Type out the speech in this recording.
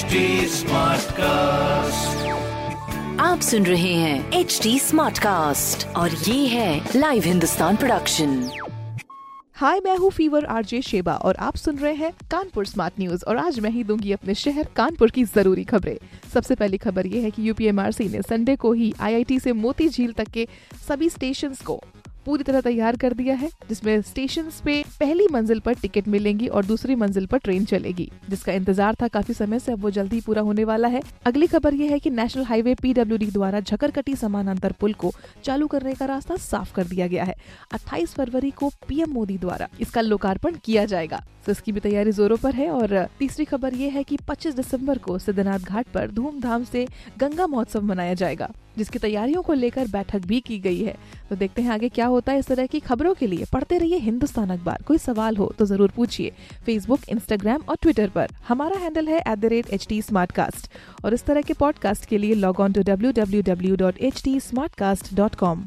HD cast आप सुन रहे हैं एच डी स्मार्ट कास्ट और ये है लाइव हिंदुस्तान प्रोडक्शन हाय मैं हूँ फीवर आरजे शेबा और आप सुन रहे हैं कानपुर स्मार्ट न्यूज़ और आज मैं ही दूँगी अपने शहर कानपुर की ज़रूरी खबरें। सबसे पहली खबर ये है कि यूपीएमआरसी ने संडे को ही आईआईटी से मोती झील तक के सभी स्टेशन को पूरी तरह तैयार कर दिया है, जिसमें स्टेशन पे पहली मंजिल पर टिकट मिलेंगी और दूसरी मंजिल पर ट्रेन चलेगी, जिसका इंतज़ार था काफ़ी समय से, अब वो ही पूरा होने वाला है। अगली खबर ये है कि नेशनल हाईवे पीडब्ल्यूडी द्वारा झकरकटी समानांतर पुल को चालू करने का रास्ता साफ़ कर दिया गया है। 28 फरवरी को पीएम मोदी द्वारा इसका लोकार्पण किया जाएगा। तो इसकी भी तैयारी जोरों पर है और तीसरी खबर ये है कि 25 दिसंबर को सिद्धनाथ घाट पर धूमधाम से गंगा महोत्सव मनाया जाएगा, जिसकी तैयारियों को लेकर बैठक भी की गई है। तो देखते हैं आगे क्या होता है इस तरह की खबरों के लिए। पढ़ते रहिए हिंदुस्तान अखबार। कोई सवाल हो तो ज़रूर पूछिए फेसबुक इंस्टाग्राम और ट्विटर पर। हमारा हैंडल है एट और इस तरह के पॉडकास्ट के लिए log on to W W W dot H T smart cast dot com